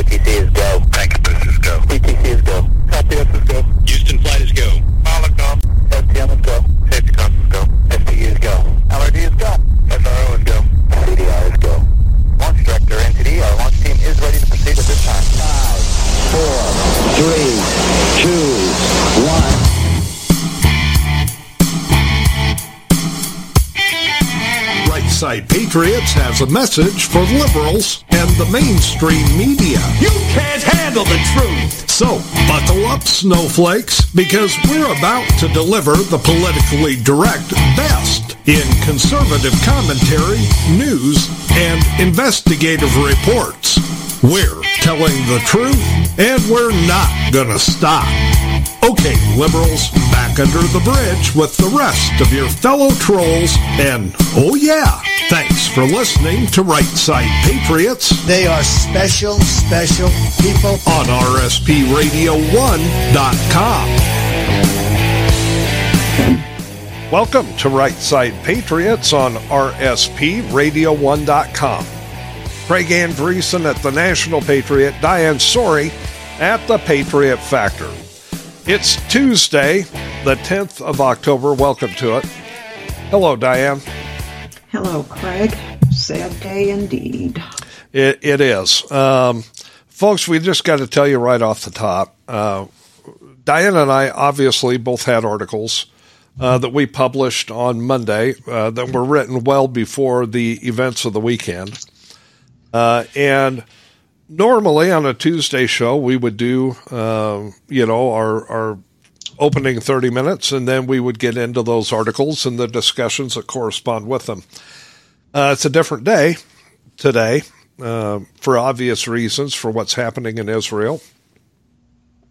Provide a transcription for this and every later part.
OTC is go. Has a message for liberals and the mainstream media. You can't handle the truth. So, buckle up, snowflakes, because we're about to deliver the politically direct best in conservative commentary, news, and investigative reports. We're telling the truth, and we're not gonna stop. Okay, liberals, back under the bridge with the rest of your fellow trolls, and oh yeah, thanks for listening to Right Side Patriots They are special, special people. on RSPRadio1.com. Welcome to Right Side Patriots on RSPRadio1.com. Craig Andresen at the National Patriot, Diane Sori at the Patriot Factor. It's Tuesday, the 10th of October. Welcome to it. Hello, Diane. Hello, Craig. Sad day indeed. It, it is. Um, folks, we just got to tell you right off the top. Uh, Diane and I obviously both had articles uh, that we published on Monday uh, that were written well before the events of the weekend. Uh, and normally on a Tuesday show, we would do, uh, you know, our, our opening 30 minutes, and then we would get into those articles and the discussions that correspond with them. Uh, it's a different day today uh, for obvious reasons for what's happening in Israel.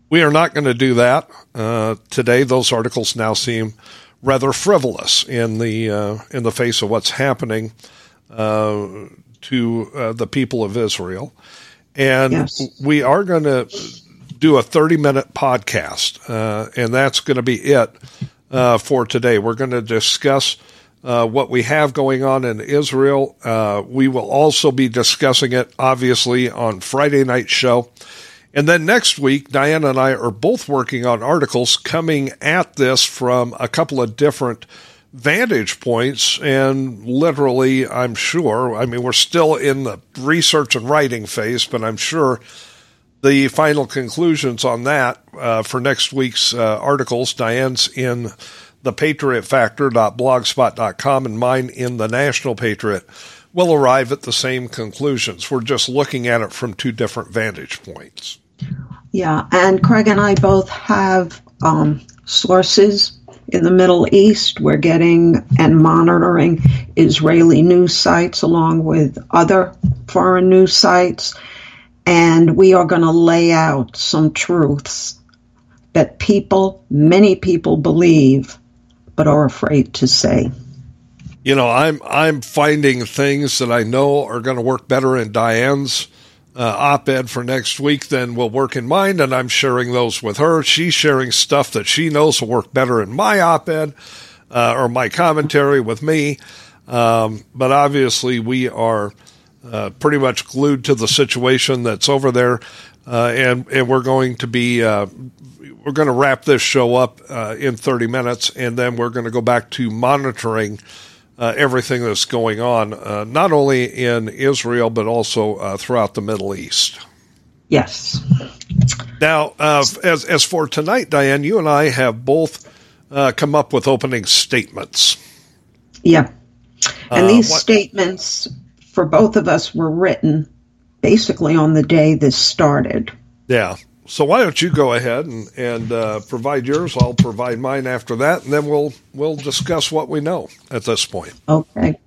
We are not going to do that uh, today. Those articles now seem rather frivolous in the uh, in the face of what's happening uh, to uh, the people of Israel, and Yes. we are going to do a thirty minute podcast, uh, and that's going to be it uh, for today. We're going to discuss uh, what we have going on in Israel. Uh, we will also be discussing it, obviously, on Friday night show. And then next week, Diana and I are both working on articles coming at this from a couple of different vantage points. And literally, I'm sure, I mean, we're still in the research and writing phase, but I'm sure the final conclusions on that uh, for next week's uh, articles, Diane's in the Patriot patriotfactor.blogspot.com and mine in the National Patriot, will arrive at the same conclusions. We're just looking at it from two different vantage points. Yeah, and Craig and I both have um, sources in the Middle East. We're getting and monitoring Israeli news sites along with other foreign news sites. And we are going to lay out some truths that people, many people believe, but are afraid to say. You know, I'm I'm finding things that I know are going to work better in Diane's uh, op-ed for next week than will work in mine, and I'm sharing those with her. She's sharing stuff that she knows will work better in my op-ed uh, or my commentary with me. Um, but obviously, we are uh, pretty much glued to the situation that's over there, uh, and and we're going to be uh, we're going to wrap this show up uh, in 30 minutes, and then we're going to go back to monitoring uh, everything that's going on, uh, not only in Israel but also uh, throughout the Middle East. Yes. Now, uh, as as for tonight, Diane, you and I have both uh, come up with opening statements. Yeah. And Uh, these what- statements for both of us were written basically on the day this started. Yeah. So why don't you go ahead and and uh, provide yours? I'll provide mine after that, and then we'll we'll discuss what we know at this point. Okay.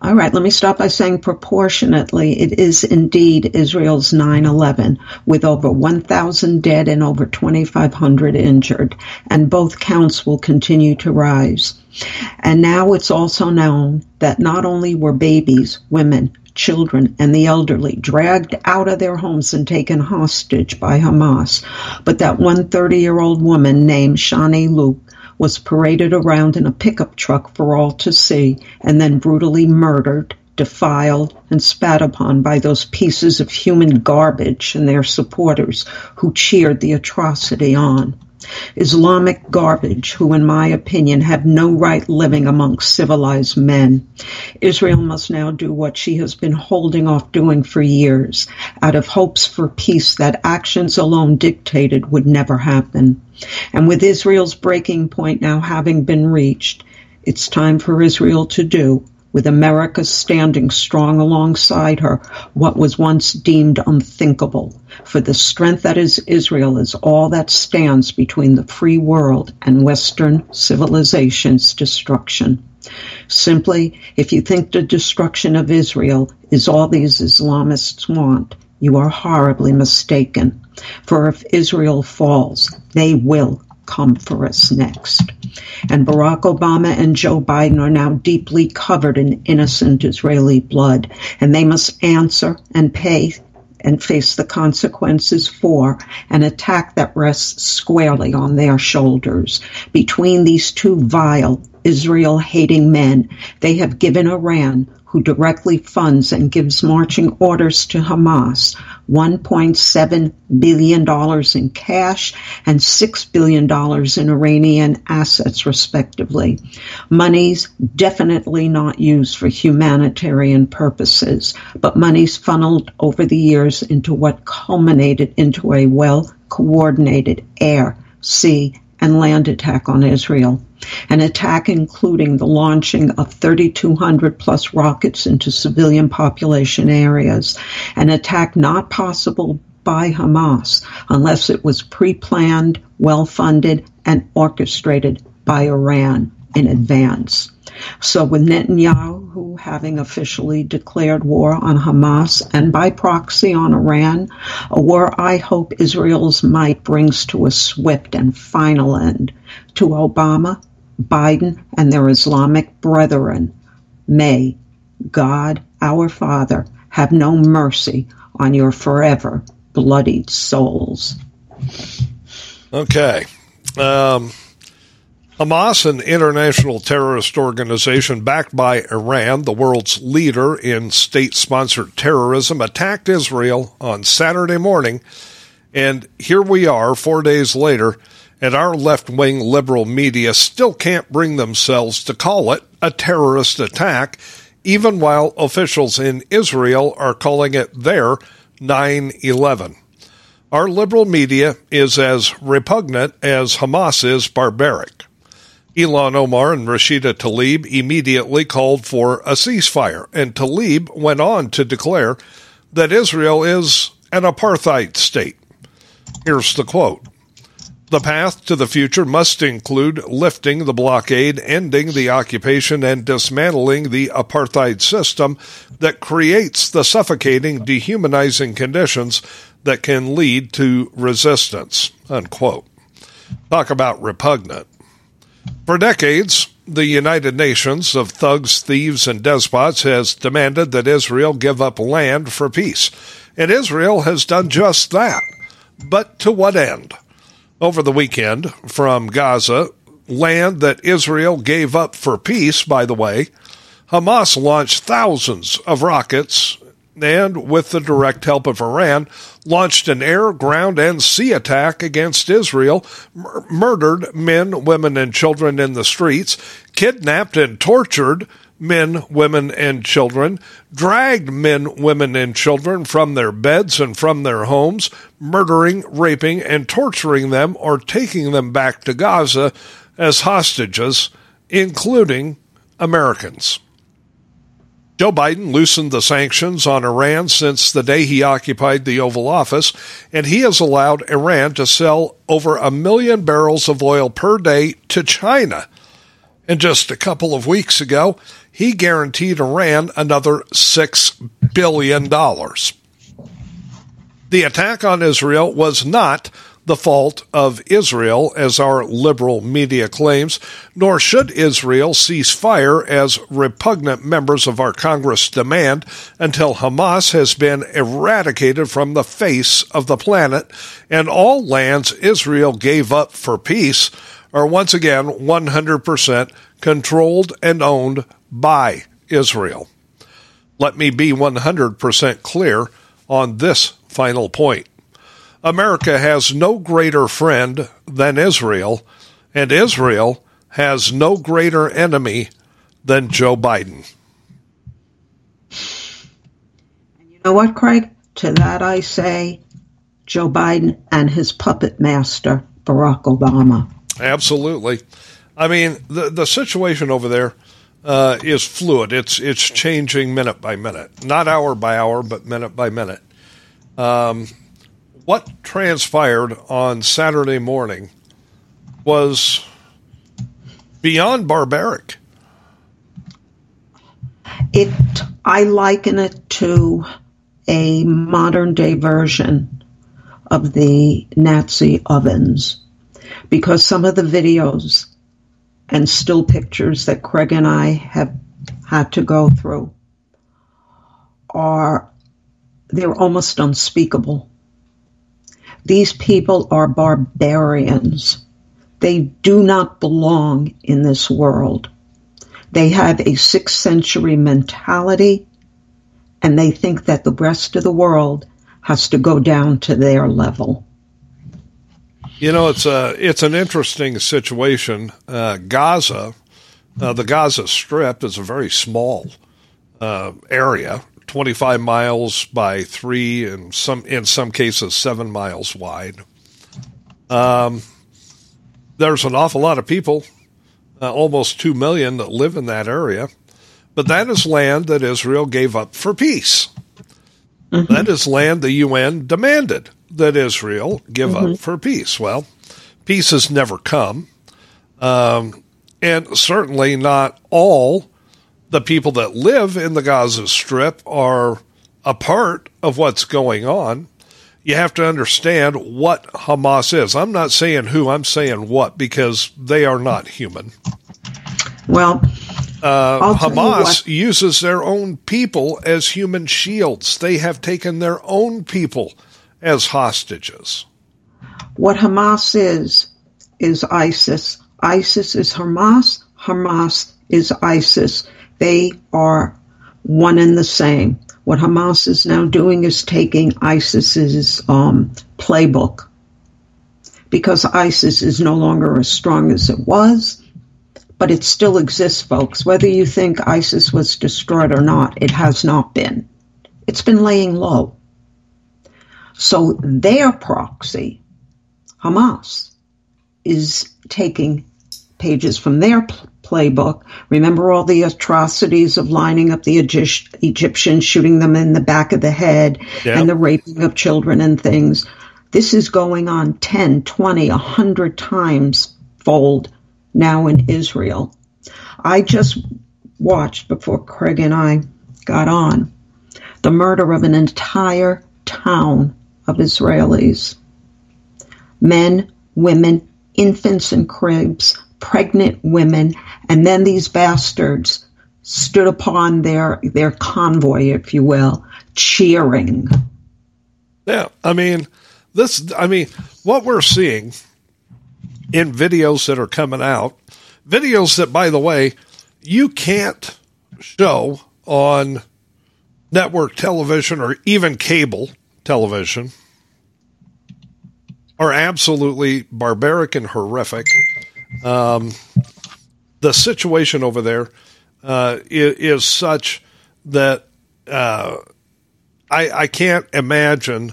All right, let me start by saying proportionately, it is indeed Israel's 9 11, with over 1,000 dead and over 2,500 injured, and both counts will continue to rise. And now it's also known that not only were babies, women, children, and the elderly dragged out of their homes and taken hostage by Hamas, but that one 30 year old woman named Shani Louk was paraded around in a pickup truck for all to see and then brutally murdered defiled, and spat upon by those pieces of human garbage and their supporters who cheered the atrocity on. Islamic garbage who, in my opinion, have no right living among civilized men. Israel must now do what she has been holding off doing for years, out of hopes for peace that actions alone dictated would never happen. And with Israel's breaking point now having been reached, it's time for Israel to do with America standing strong alongside her, what was once deemed unthinkable. For the strength that is Israel is all that stands between the free world and Western civilization's destruction. Simply, if you think the destruction of Israel is all these Islamists want, you are horribly mistaken. For if Israel falls, they will come for us next. And Barack Obama and Joe Biden are now deeply covered in innocent Israeli blood, and they must answer and pay and face the consequences for an attack that rests squarely on their shoulders. Between these two vile, Israel hating men, they have given Iran who directly funds and gives marching orders to Hamas, $1.7 billion in cash and $6 billion in Iranian assets, respectively. Monies definitely not used for humanitarian purposes, but monies funneled over the years into what culminated into a well coordinated air, sea, and land attack on Israel. An attack including the launching of 3,200 plus rockets into civilian population areas. An attack not possible by Hamas unless it was pre planned, well funded, and orchestrated by Iran in advance. So, with Netanyahu having officially declared war on Hamas and by proxy on Iran, a war I hope Israel's might brings to a swift and final end, to Obama, Biden, and their Islamic brethren, may God, our Father, have no mercy on your forever bloodied souls. Okay. Um, Hamas, an international terrorist organization backed by Iran, the world's leader in state sponsored terrorism, attacked Israel on Saturday morning. And here we are, four days later, and our left wing liberal media still can't bring themselves to call it a terrorist attack, even while officials in Israel are calling it their 9 11. Our liberal media is as repugnant as Hamas is barbaric. Ilhan Omar and Rashida Tlaib immediately called for a ceasefire, and Tlaib went on to declare that Israel is an apartheid state. Here's the quote The path to the future must include lifting the blockade, ending the occupation, and dismantling the apartheid system that creates the suffocating, dehumanizing conditions that can lead to resistance. Unquote. Talk about repugnant. For decades, the United Nations of thugs, thieves, and despots has demanded that Israel give up land for peace. And Israel has done just that. But to what end? Over the weekend, from Gaza, land that Israel gave up for peace, by the way, Hamas launched thousands of rockets and, with the direct help of Iran, launched an air, ground, and sea attack against Israel, mur- murdered men, women, and children in the streets, kidnapped and tortured men, women, and children, dragged men, women, and children from their beds and from their homes, murdering, raping, and torturing them or taking them back to Gaza as hostages, including Americans. Joe Biden loosened the sanctions on Iran since the day he occupied the Oval Office, and he has allowed Iran to sell over a million barrels of oil per day to China. And just a couple of weeks ago, he guaranteed Iran another $6 billion. The attack on Israel was not the fault of Israel, as our liberal media claims, nor should Israel cease fire as repugnant members of our Congress demand until Hamas has been eradicated from the face of the planet and all lands Israel gave up for peace are once again 100% controlled and owned by Israel. Let me be 100% clear on this final point. America has no greater friend than Israel, and Israel has no greater enemy than Joe Biden. And You know what, Craig? To that I say Joe Biden and his puppet master, Barack Obama. Absolutely. I mean, the the situation over there uh, is fluid. It's it's changing minute by minute, not hour by hour, but minute by minute. Um, what transpired on Saturday morning was beyond barbaric. It, I liken it to a modern day version of the Nazi ovens because some of the videos and still pictures that Craig and I have had to go through are they're almost unspeakable. These people are barbarians. They do not belong in this world. They have a sixth century mentality and they think that the rest of the world has to go down to their level. You know, it's a it's an interesting situation. Uh, Gaza, uh, the Gaza Strip, is a very small uh, area, twenty five miles by three, and some in some cases seven miles wide. Um, there's an awful lot of people, uh, almost two million, that live in that area, but that is land that Israel gave up for peace. Mm-hmm. That is land the UN demanded that Israel give mm-hmm. up for peace. Well, peace has never come. Um, and certainly not all the people that live in the Gaza Strip are a part of what's going on. You have to understand what Hamas is. I'm not saying who, I'm saying what, because they are not human. Well, uh, Hamas uses their own people as human shields. They have taken their own people as hostages. What Hamas is, is ISIS. ISIS is Hamas. Hamas is ISIS. They are one and the same. What Hamas is now doing is taking ISIS's um, playbook because ISIS is no longer as strong as it was but it still exists, folks. Whether you think ISIS was destroyed or not, it has not been. It's been laying low. So their proxy, Hamas, is taking pages from their playbook. Remember all the atrocities of lining up the Egyptians, shooting them in the back of the head, yeah. and the raping of children and things. This is going on 10, 20, 100 times fold now in Israel. I just watched before Craig and I got on the murder of an entire town of Israelis. Men, women, infants and cribs, pregnant women, and then these bastards stood upon their their convoy, if you will, cheering. Yeah, I mean, this I mean, what we're seeing in videos that are coming out. Videos that, by the way, you can't show on network television or even cable television are absolutely barbaric and horrific. Um, the situation over there uh, is, is, such that uh, I, I, can't imagine.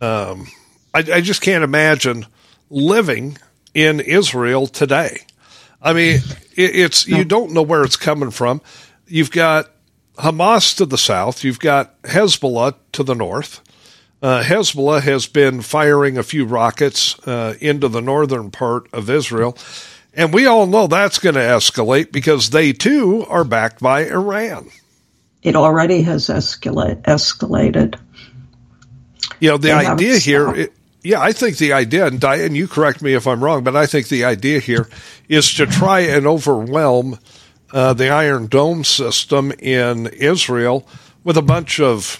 Um, I, I, just can't imagine living in Israel today. I mean, it's you don't know where it's coming from. You've got Hamas to the south. You've got Hezbollah to the north. Uh, Hezbollah has been firing a few rockets uh, into the northern part of Israel. And we all know that's going to escalate because they too are backed by Iran. It already has escalate, escalated. You know, the they idea here, yeah, I think the idea, and Diane, you correct me if I'm wrong, but I think the idea here is to try and overwhelm uh, the Iron Dome system in Israel with a bunch of,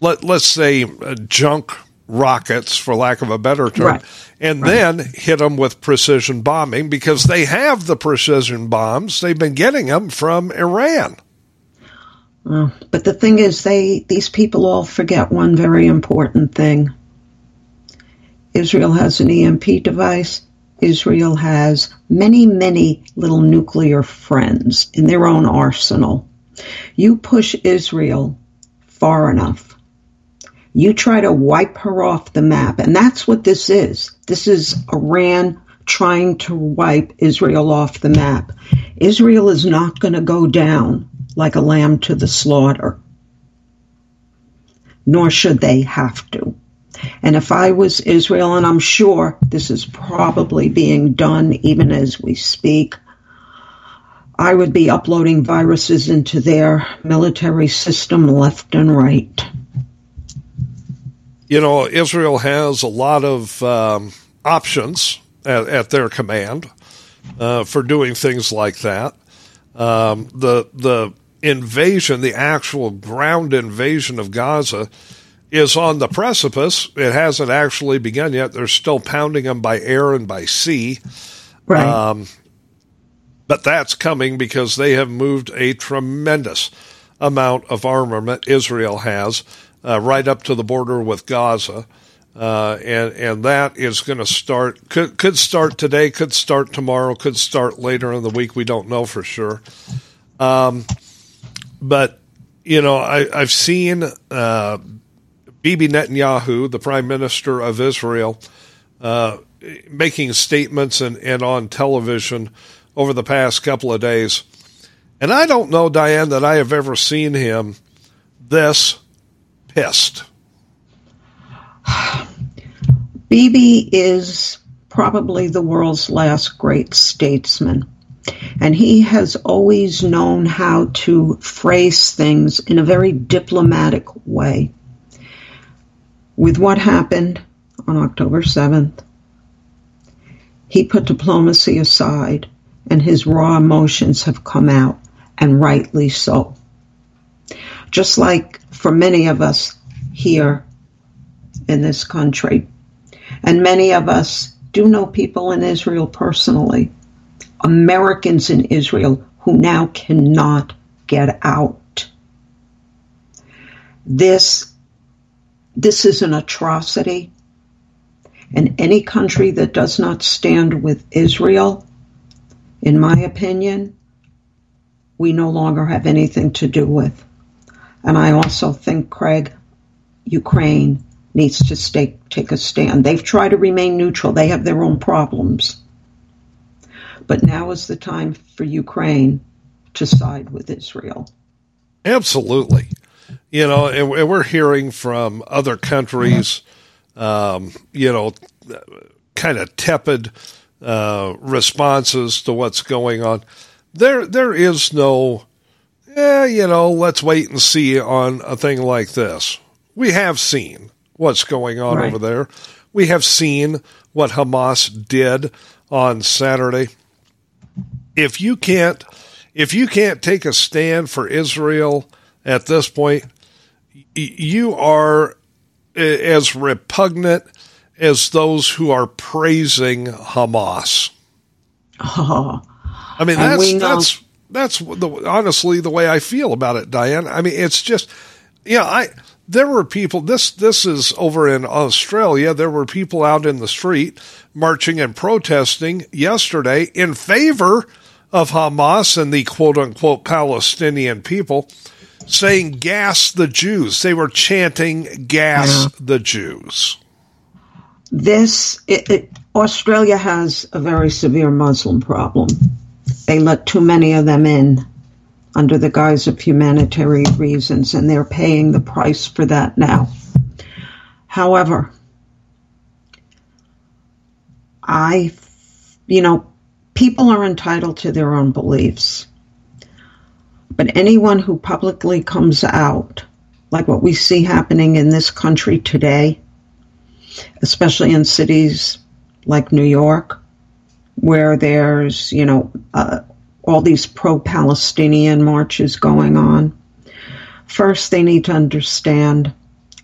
let, let's say, uh, junk rockets, for lack of a better term, right. and right. then hit them with precision bombing because they have the precision bombs. They've been getting them from Iran. Uh, but the thing is, they these people all forget one very important thing. Israel has an EMP device. Israel has many, many little nuclear friends in their own arsenal. You push Israel far enough. You try to wipe her off the map. And that's what this is. This is Iran trying to wipe Israel off the map. Israel is not going to go down like a lamb to the slaughter, nor should they have to. And if I was Israel, and I'm sure this is probably being done even as we speak, I would be uploading viruses into their military system left and right. You know, Israel has a lot of um, options at, at, their command uh, for doing things like that. Um, the the invasion, the actual ground invasion of Gaza, is on the precipice. It hasn't actually begun yet. They're still pounding them by air and by sea. Right. Um, but that's coming because they have moved a tremendous amount of armament, Israel has, uh, right up to the border with Gaza. Uh, and and that is going to start could could start today, could start tomorrow, could start later in the week. We don't know for sure. Um, but you know, I, I've seen uh, Bibi Netanyahu, the Prime Minister of Israel, uh, making statements and, and on television over the past couple of days. And I don't know, Diane, that I have ever seen him this pissed. Bibi is probably the world's last great statesman. And he has always known how to phrase things in a very diplomatic way. With what happened on October 7th, he put diplomacy aside and his raw emotions have come out, and rightly so. Just like for many of us here in this country, and many of us do know people in Israel personally, Americans in Israel who now cannot get out. This, this is an atrocity. And any country that does not stand with Israel in my opinion, we no longer have anything to do with. And I also think, Craig, Ukraine needs to stay, take a stand. They've tried to remain neutral, they have their own problems. But now is the time for Ukraine to side with Israel. Absolutely. You know, and we're hearing from other countries, um, you know, kind of tepid uh, responses to what's going on. There, there is no, eh, you know, let's wait and see on a thing like this. We have seen what's going on right. over there. We have seen what Hamas did on Saturday. If you can't, if you can't take a stand for Israel at this point, you are as repugnant as those who are praising Hamas. Oh, I mean, that's that's that's the, honestly the way I feel about it, Diane. I mean, it's just, yeah, I there were people. This this is over in Australia. There were people out in the street marching and protesting yesterday in favor of Hamas and the quote unquote Palestinian people, saying "gas the Jews." They were chanting "gas yeah. the Jews." this it, it, Australia has a very severe Muslim problem. They let too many of them in under the guise of humanitarian reasons, and they're paying the price for that now. However, I, you know, people are entitled to their own beliefs. But anyone who publicly comes out, like what we see happening in this country today, especially in cities like New York, where there's, you know, uh, all these pro Palestinian marches going on. First, they need to understand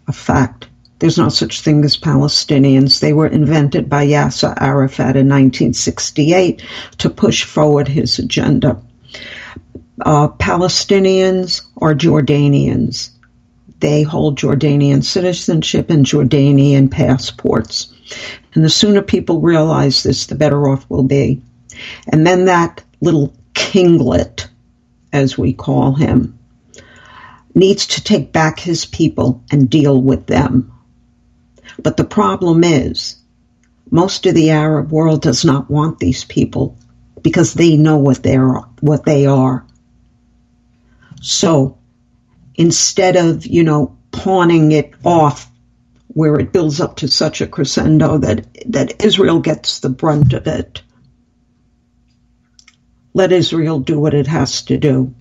a fact. There's no such thing as Palestinians. They were invented by Yasser Arafat in 1968 to push forward his agenda. uh, Palestinians are Jordanians. They hold Jordanian citizenship and Jordanian passports. And the sooner people realize this, the better off we'll be. And then that little kinglet, as we call him, needs to take back his people and deal with them. But the problem is, most of the Arab world does not want these people because they know what they're what they are. So instead of, you know, pawning it off where it builds up to such a crescendo that that Israel gets the brunt of it. Let Israel do what it has to do.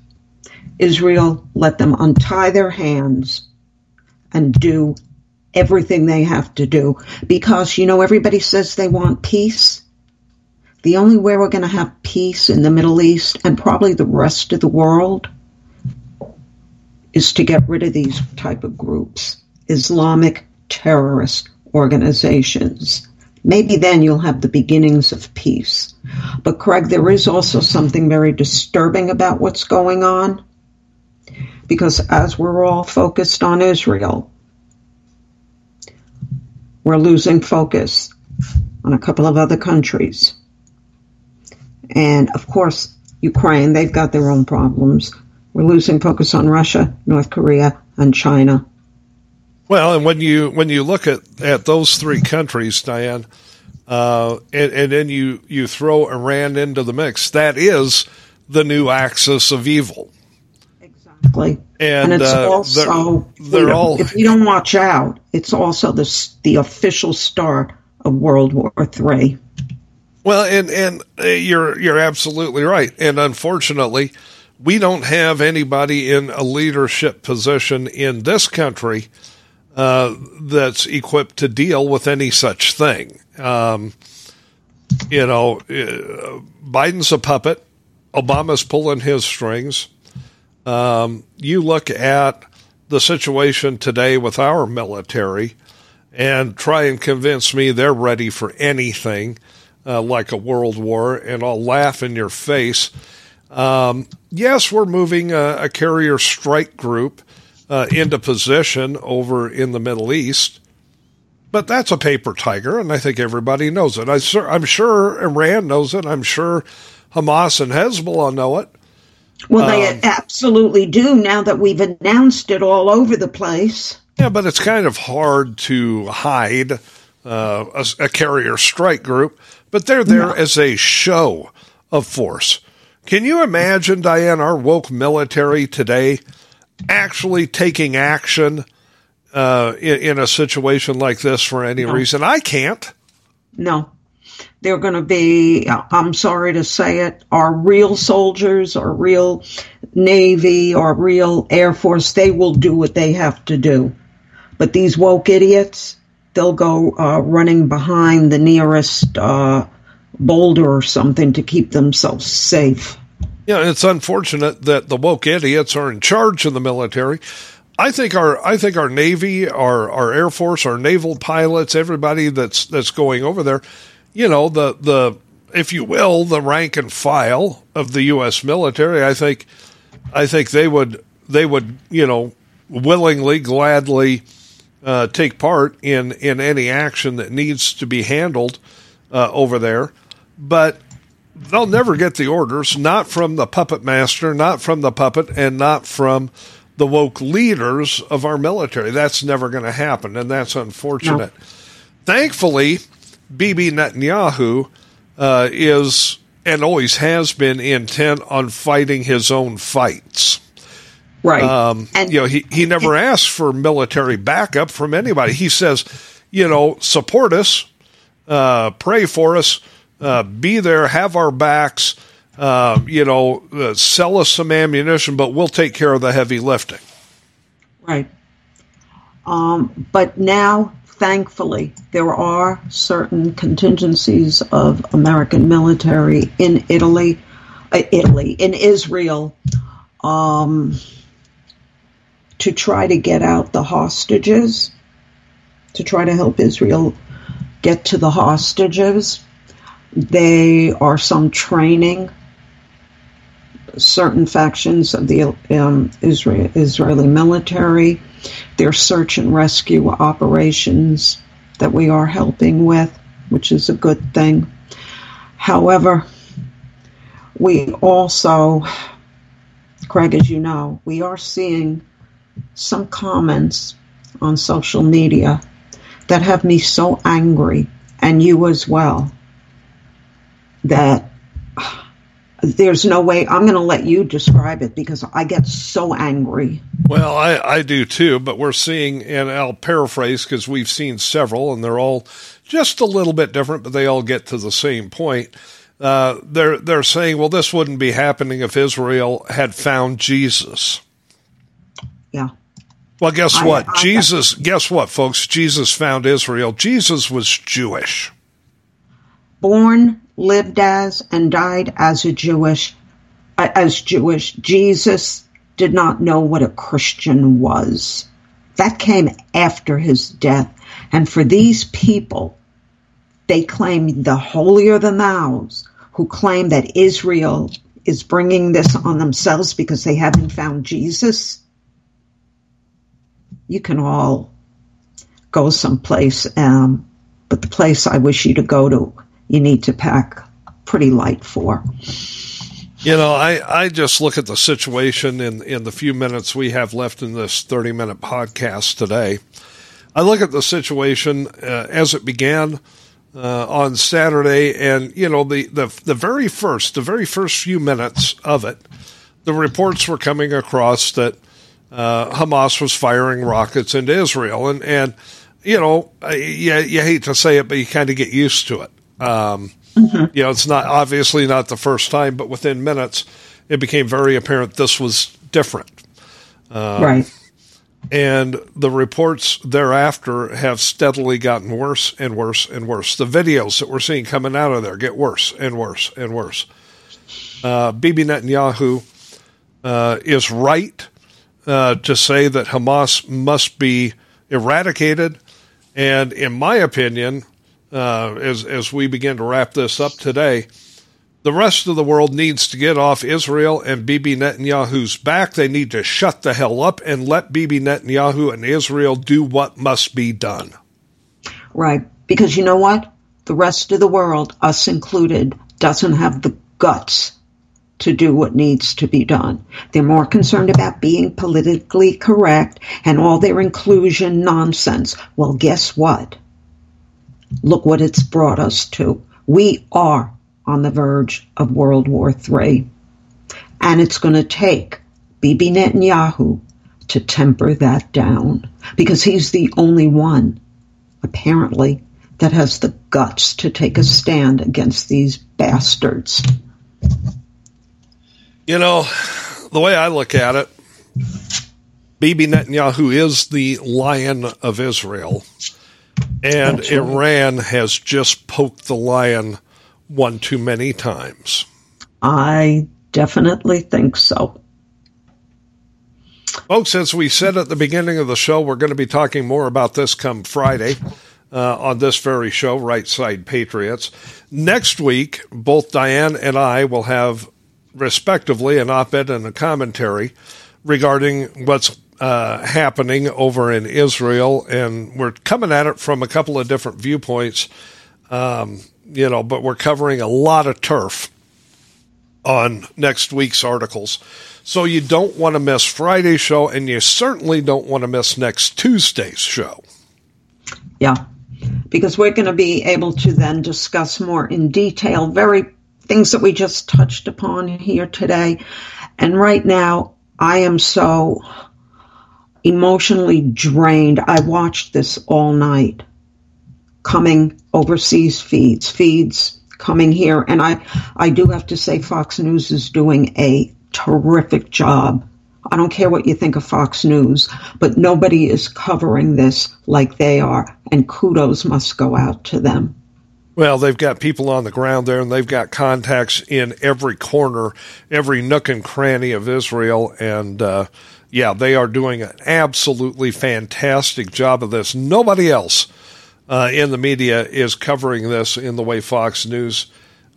Israel, let them untie their hands and do everything they have to do. Because, you know, everybody says they want peace. The only way we're going to have peace in the Middle East and probably the rest of the world is to get rid of these type of groups, Islamic terrorist organizations. Maybe then you'll have the beginnings of peace. But Craig, there is also something very disturbing about what's going on. Because as we're all focused on Israel, we're losing focus on a couple of other countries. And of course, Ukraine, they've got their own problems. We're losing focus on Russia, North Korea, and China. Well, and when you when you look at, at those three countries, Diane, uh, and, and then you you throw Iran into the mix, that is the new axis of evil. Exactly. And, it's uh, also they're- they're all- if you don't watch out, it's also the the official start of World War Three. Well, and and uh, you're you're absolutely right. And unfortunately, we don't have anybody in a leadership position in this country uh, that's equipped to deal with any such thing. Um, you know, uh, Biden's a puppet. Obama's pulling his strings. Um, you look at the situation today with our military and try and convince me they're ready for anything uh, like a world war, and I'll laugh in your face. Um, yes, we're moving a, a carrier strike group uh, into position over in the Middle East, but that's a paper tiger, and I think everybody knows it. I, I'm sure Iran knows it. I'm sure Hamas and Hezbollah know it. Well, Um, they absolutely do now that we've announced it all over the place. Yeah, but it's kind of hard to hide uh, a, a carrier strike group, but they're there as a show of force. Can you imagine, Diane, our woke military today actually taking action uh, in, in a situation like this for any reason? I can't. No. They're going to be, I'm sorry to say it, our real soldiers, our real Navy, our real Air Force, they will do what they have to do. But these woke idiots, they'll go uh, running behind the nearest uh, boulder or something to keep themselves safe. Yeah, it's unfortunate that the woke idiots are in charge of the military. I think our I think our Navy, our our Air Force, our naval pilots, everybody that's that's going over there, you know, the the if you will, the rank and file of the US military, I think I think they would they would, you know, willingly, gladly uh, take part in in any action that needs to be handled uh, over there. But they'll never get the orders, not from the puppet master, not from the puppet, and not from the woke leaders of our military. That's never going to happen, and that's unfortunate. Thankfully, Bibi Netanyahu uh, is and always has been intent on fighting his own fights. Right. Um, and you know, he, he never asks for military backup from anybody. He says, you know, support us, uh, pray for us, uh, be there, have our backs, uh, you know, uh, sell us some ammunition, but we'll take care of the heavy lifting. Right. Um, but now, thankfully, there are certain contingencies of American military in Italy, uh, Italy, in Israel, um, to try to get out the hostages, to try to help Israel get to the hostages. There are some training certain factions of the um, Israel, Israeli military, their search and rescue operations that we are helping with, which is a good thing. However, we also, Craig, as you know, we are seeing some comments on social media that have me so angry, and you as well, that there's no way I'm going to let you describe it because I get so angry. Well, I, I do too, but we're seeing, and I'll paraphrase because we've seen several and they're all just a little bit different, but they all get to the same point. Uh, they're they're saying, well, this wouldn't be happening if Israel had found Jesus. Yeah. Well, guess I- what? I- Jesus. Guess what, folks? Jesus found Israel. Jesus was Jewish. born, lived as, and died as a Jewish, as Jewish. Jesus did not know what a Christian was. That came after his death. And for these people, they claim the holier than thous, who claim that Israel is bringing this on themselves because they haven't found Jesus. You can all go someplace, um, but the place I wish you to go to, you need to pack pretty light for. You know, I, I just look at the situation in, in the few minutes we have left in this 30 minute podcast today. I look at the situation uh, as it began uh, on Saturday, and, you know, the, the, the very first, the very first few minutes of it, the reports were coming across that uh, Hamas was firing rockets into Israel. And, and you know, you, you hate to say it, but you kind of get used to it. Um, You know, it's not obviously not the first time, but within minutes, it became very apparent this was different. right. And the reports thereafter have steadily gotten worse and worse and worse. The videos that we're seeing coming out of there get worse and worse and worse. Uh, Bibi Netanyahu uh, is right uh, to say that Hamas must be eradicated. And in my opinion, uh, as as we begin to wrap this up today, the rest of the world needs to get off Israel and Bibi Netanyahu's back. They need to shut the hell up and let Bibi Netanyahu and Israel do what must be done. Right. Because you know what? The rest of the world, us included, doesn't have the guts to do what needs to be done. They're more concerned about being politically correct and all their inclusion nonsense. Well, guess what? Look what it's brought us to. We are on the verge of World War III. And it's going to take Bibi Netanyahu to temper that down because he's the only one apparently, that has the guts to take a stand against these bastards. You know, the way I look at it, Bibi Netanyahu is the lion of Israel, and right. Iran has just poked the lion one too many times. I definitely think so. Folks, as we said at the beginning of the show, we're going to be talking more about this come Friday uh, on this very show, Right Side Patriots. Next week, both Diane and I will have, respectively, an op ed and a commentary regarding what's uh, happening over in Israel. And we're coming at it from a couple of different viewpoints, um, you know, but we're covering a lot of turf on next week's articles. So you don't want to miss Friday's show, and you certainly don't want to miss next Tuesday's show. Yeah. Because we're going to be able to then discuss more in detail very things that we just touched upon here today. And right now, I am so emotionally drained. I watched this all night coming overseas feeds, feeds coming here. And I, I do have to say Fox News is doing a terrific job. I don't care what you think of Fox News, but nobody is covering this like they are. And kudos must go out to them. Well, they've got people on the ground there, and they've got contacts in every corner, every nook and cranny of Israel. And uh, yeah, they are doing an absolutely fantastic job of this. Nobody else uh, in the media is covering this in the way Fox News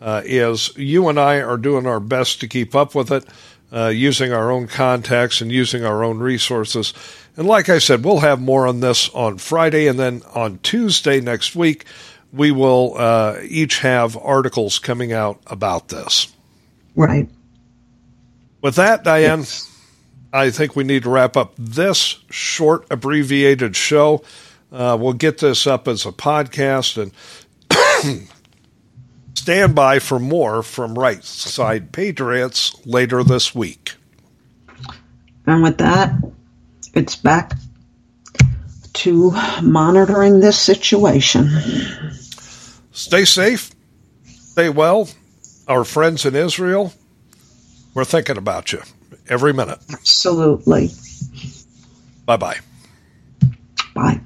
uh, is you and I are doing our best to keep up with it, uh, using our own contacts and using our own resources. And like I said, we'll have more on this on Friday, and then on Tuesday next week, we will uh, each have articles coming out about this. Right. With that, Diane, yes. I think we need to wrap up this short, abbreviated show. Uh, we'll get this up as a podcast and stand by for more from Right Side Patriots later this week. And with that, it's back to monitoring this situation. Stay safe, stay well. Our friends in Israel, we're thinking about you every minute. Absolutely. Bye-bye. Bye.